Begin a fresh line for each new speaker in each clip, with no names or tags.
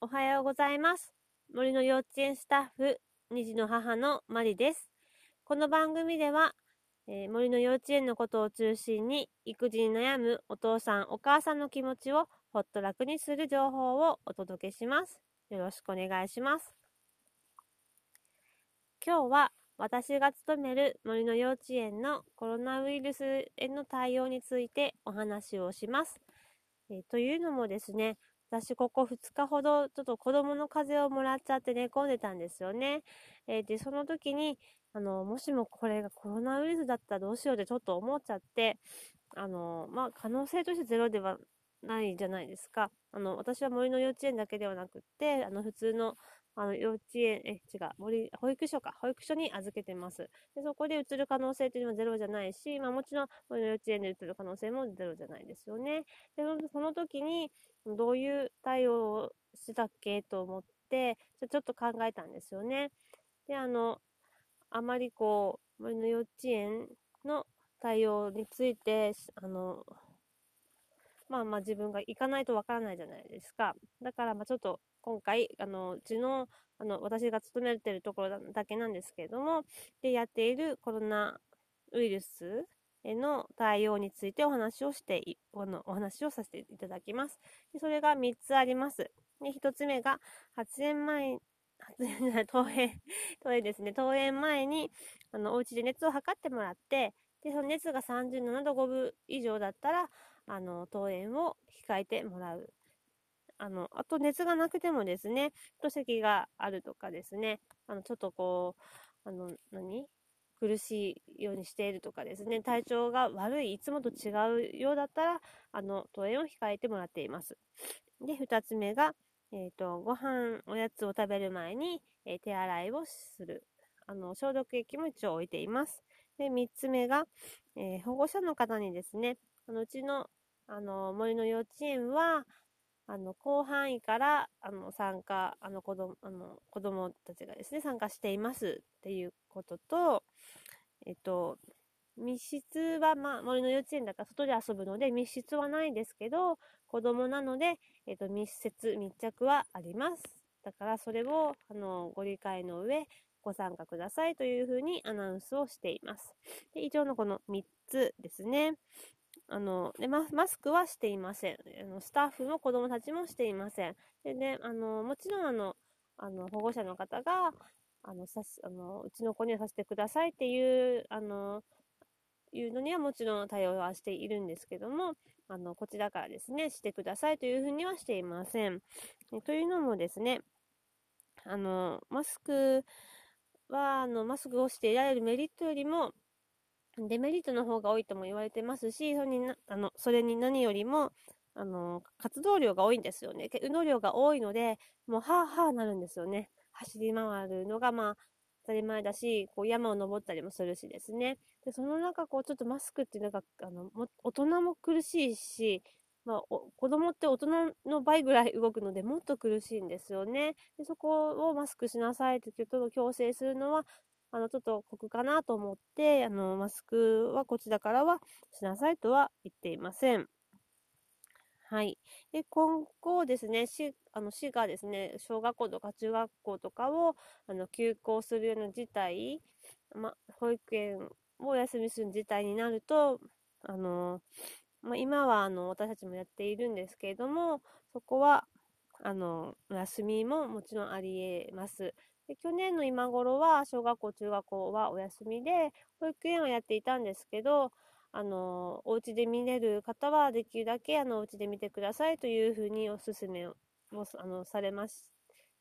おはようございます。森の幼稚園スタッフ、2児の母のマリです。この番組では、えー、森の幼稚園のことを中心に、育児に悩むお父さん、お母さんの気持ちをほっと楽にする情報をお届けします。よろしくお願いします。今日は私が勤める森の幼稚園のコロナウイルスへの対応についてお話をします。え、というのもですね、私ここ2日ほどちょっと子供の風邪をもらっちゃって寝込んでたんですよね。えー、で、その時に、あの、もしもこれがコロナウイルスだったらどうしようってちょっと思っちゃって、あの、まあ、可能性としてゼロではないじゃないですか。あの、私は森の幼稚園だけではなくって、あの、普通のあの、幼稚園、え、違う、森、保育所か、保育所に預けてます。で、そこで移る可能性っていうのはゼロじゃないし、まあもちろん、森の幼稚園で移る可能性もゼロじゃないですよね。で、その時に、どういう対応をしたっけと思って、ちょっと考えたんですよね。で、あの、あまりこう、森の幼稚園の対応について、あの、まあまあ自分が行かないとわからないじゃないですか。だからまあちょっと今回、あの、うちの、あの、私が勤めてるところだけなんですけれども、で、やっているコロナウイルスへの対応についてお話をして、あの、お話をさせていただきます。でそれが3つあります。で、1つ目が、発炎前、発炎じゃない、登園、登園ですね、登園前に、あの、お家で熱を測ってもらって、で、その熱が37度5分以上だったら、あの、登園を控えてもらう。あの、あと熱がなくてもですね、と咳があるとかですね、あの、ちょっとこう、あの、何？苦しいようにしているとかですね、体調が悪い、いつもと違うようだったら、あの、登園を控えてもらっています。で、二つ目が、えっ、ー、と、ご飯、おやつを食べる前に、えー、手洗いをする。あの、消毒液も一応置いています。で、三つ目が、えー、保護者の方にですね、あの、うちのあの、森の幼稚園は、あの、広範囲から、あの、参加、あの、子供、あの、子供たちがですね、参加していますっていうことと、えっと、密室は、まあ、森の幼稚園だから外で遊ぶので、密室はないですけど、子供なので、えっと、密接、密着はあります。だから、それを、あの、ご理解の上、ご参加くださいというふうにアナウンスをしています。で以上のこの3つですね。あの、でマスクはしていません。あのスタッフの子供たちもしていません。でね、あの、もちろんあの、あの、保護者の方が、あの、さす、あの、うちの子にはさせてくださいっていう、あの、いうのにはもちろん対応はしているんですけども、あの、こちらからですね、してくださいというふうにはしていません。というのもですね、あの、マスクは、あの、マスクをしていられるメリットよりも、デメリットの方が多いとも言われてますし、それにあのそれに何よりも、あの、活動量が多いんですよね。運動量が多いので、もう、はぁはぁなるんですよね。走り回るのが、まあ、当たり前だし、こう山を登ったりもするしですね。で、その中、こう、ちょっとマスクっていうのが、あの、大人も苦しいし、まあ、子供って大人の倍ぐらい動くのでもっと苦しいんですよね。でそこをマスクしなさいって言うと強制するのはあの、ちょっと酷かなと思って、あの、マスクはこちらからはしなさいとは言っていません。はい。で、今後ですね、市、あの、市がですね、小学校とか中学校とかを、あの、休校するような事態、ま、保育園をお休みする事態になると、あの、ま今は、あの、私たちもやっているんですけれども、そこは、あの、お休みももちろんあり得ます。で去年の今頃は小学校、中学校はお休みで、保育園はやっていたんですけど、あの、お家で見れる方はできるだけあの、お家で見てくださいというふうにお勧めを、あの、されまし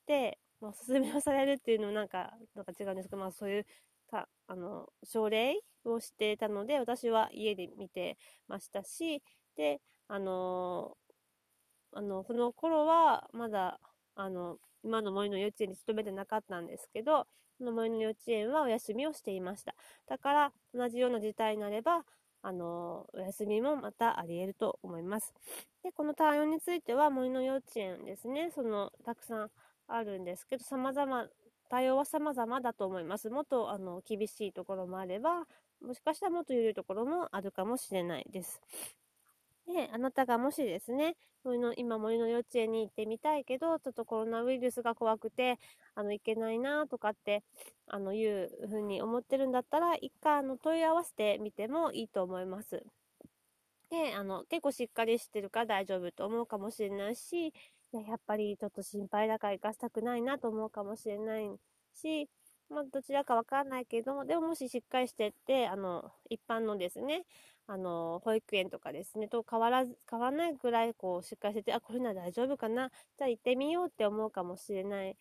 て、お勧めをされるっていうのもなんか、なんか違うんですけど、まあそういう、た、あの、奨励をしていたので、私は家で見てましたし、で、あの、あの、その頃はまだ、あの、今の森の幼稚園に勤めてなかったんですけど、その森の幼稚園はお休みをしていました。だから、同じような事態になれば、あの、お休みもまたあり得ると思います。で、この対応については、森の幼稚園ですね、その、たくさんあるんですけど、様々、対応は様々だと思います。もっと、あの、厳しいところもあれば、もしかしたらもっと緩いところもあるかもしれないです。で、あなたがもしですね、森の今森の幼稚園に行ってみたいけど、ちょっとコロナウイルスが怖くて、あの、行けないなとかって、あの、いうふうに思ってるんだったら、一回、あの、問い合わせてみてもいいと思います。で、あの、結構しっかりしてるから大丈夫と思うかもしれないし、ややっぱりちょっと心配だから行かせたくないなと思うかもしれないし、まあ、どちらかわかんないけども、でももししっかりしてって、あの、一般のですね、あの、保育園とかですね、と変わらず、変わらないぐらい、こう、しっかりしてて、あ、これなら大丈夫かな、じゃあ行ってみようって思うかもしれない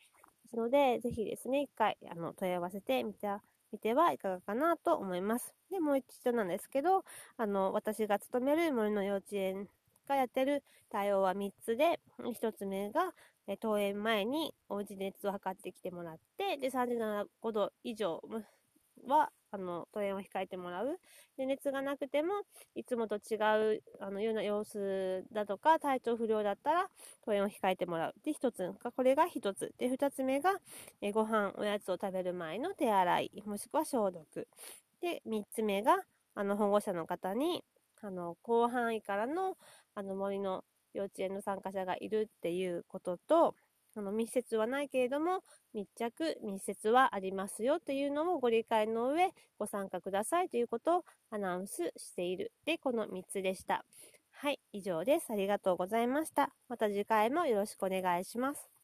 ので、ぜひですね、一回、あの、問い合わせてみて、みてはいかがかなと思います。で、もう一度なんですけど、あの、私が勤める森の幼稚園がやってる対応は3つで、1つ目が、登園前におうち熱を測ってきてもらって、で、37度以上は、あの、登園を控えてもらう。で、熱がなくても、いつもと違う、あの、ような様子だとか、体調不良だったら、登園を控えてもらう。で、一つが、これが一つ。で、二つ目が、えご飯、おやつを食べる前の手洗い、もしくは消毒。で、三つ目が、あの、保護者の方に、あの、広範囲からの、あの、森の幼稚園の参加者がいるっていうことと、その密接はないけれども、密着、密接はありますよというのをご理解の上、ご参加くださいということをアナウンスしている。で、この3つでした。はい、以上です。ありがとうございました。また次回もよろしくお願いします。